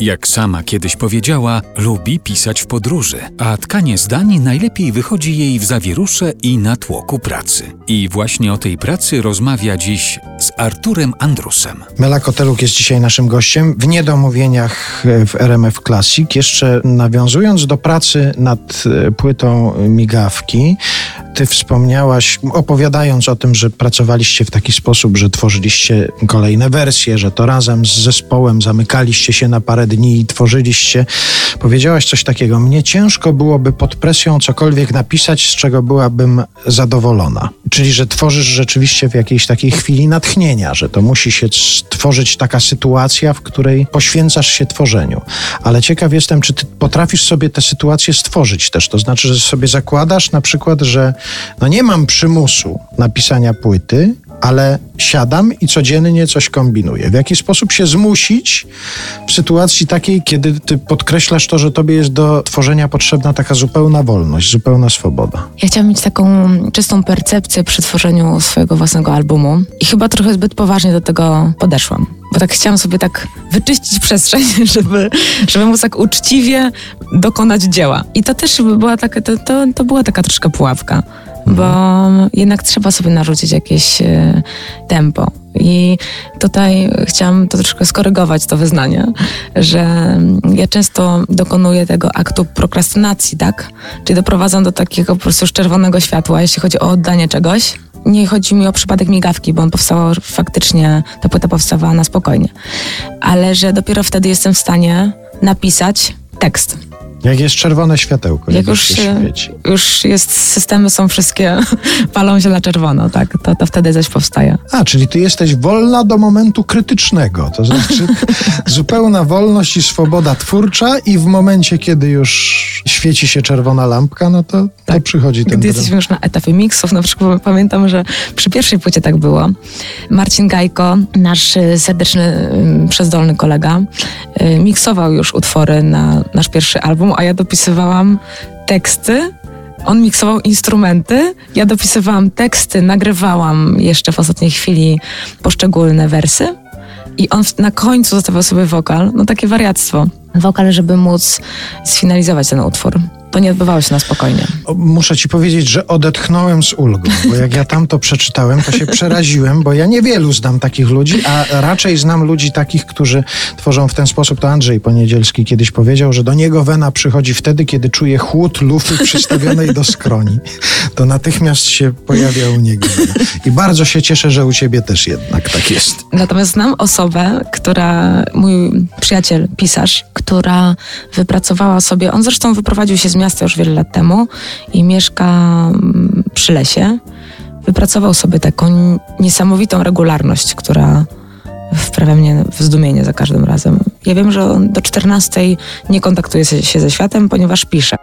Jak sama kiedyś powiedziała, lubi pisać w podróży, a tkanie zdań najlepiej wychodzi jej w zawierusze i na tłoku pracy. I właśnie o tej pracy rozmawia dziś z Arturem Andrusem. Mela Koteluk jest dzisiaj naszym gościem w niedomówieniach w RMF Classic. Jeszcze nawiązując do pracy nad e, płytą Migawki, ty wspomniałaś, opowiadając o tym, że pracowaliście w taki sposób, że tworzyliście kolejne wersje, że to razem z zespołem zamykaliście się na parę dni i tworzyliście. Powiedziałaś coś takiego. Mnie ciężko byłoby pod presją cokolwiek napisać, z czego byłabym zadowolona. Czyli, że tworzysz rzeczywiście w jakiejś takiej chwili natchnienia, że to musi się stworzyć taka sytuacja, w której poświęcasz się tworzeniu. Ale ciekaw jestem, czy ty potrafisz sobie tę sytuację stworzyć też. To znaczy, że sobie zakładasz na przykład, że no nie mam przymusu napisania płyty, ale siadam i codziennie coś kombinuję. W jaki sposób się zmusić w sytuacji takiej, kiedy ty podkreślasz to, że tobie jest do tworzenia potrzebna taka zupełna wolność, zupełna swoboda? Ja chciałam mieć taką czystą percepcję przy tworzeniu swojego własnego albumu i chyba trochę zbyt poważnie do tego podeszłam. Bo tak chciałam sobie tak wyczyścić przestrzeń, żeby, żeby móc tak uczciwie dokonać dzieła. I to też była taka, to, to, to była taka troszkę pułapka bo jednak trzeba sobie narzucić jakieś e, tempo. I tutaj chciałam to troszkę skorygować, to wyznanie, że ja często dokonuję tego aktu prokrastynacji, tak? Czyli doprowadzam do takiego po prostu czerwonego światła, jeśli chodzi o oddanie czegoś. Nie chodzi mi o przypadek migawki, bo on powstał faktycznie, ta płyta powstawała na spokojnie. Ale że dopiero wtedy jestem w stanie napisać tekst jak jest czerwone światełko, jak, już, się świeci. już jest, systemy są wszystkie, palą się na czerwono, tak, to, to wtedy coś powstaje. A, czyli ty jesteś wolna do momentu krytycznego, to znaczy zupełna wolność i swoboda twórcza i w momencie, kiedy już świeci się czerwona lampka, no to, tak. to przychodzi ten Gdy jesteśmy już na etapie miksów, na przykład pamiętam, że przy pierwszej płycie tak było. Marcin Gajko, nasz serdeczny, mm, przezdolny kolega, miksował już utwory na nasz pierwszy album, a ja dopisywałam teksty. On miksował instrumenty, ja dopisywałam teksty, nagrywałam jeszcze w ostatniej chwili poszczególne wersy. I on na końcu zostawiał sobie wokal, no takie wariactwo. Wokal, żeby móc sfinalizować ten utwór to nie odbywało się na spokojnie. Muszę ci powiedzieć, że odetchnąłem z ulgą, bo jak ja tam to przeczytałem, to się przeraziłem, bo ja niewielu znam takich ludzi, a raczej znam ludzi takich, którzy tworzą w ten sposób. To Andrzej Poniedzielski kiedyś powiedział, że do niego wena przychodzi wtedy, kiedy czuje chłód lufy przystawionej do skroni. To natychmiast się pojawia u niego. I bardzo się cieszę, że u ciebie też jednak tak jest. Natomiast znam osobę, która, mój przyjaciel, pisarz, która wypracowała sobie, on zresztą wyprowadził się z miasta już wiele lat temu i mieszka mm, przy lesie. Wypracował sobie taką niesamowitą regularność, która wprawia mnie w zdumienie za każdym razem. Ja wiem, że on do 14 nie kontaktuje się ze światem, ponieważ pisze.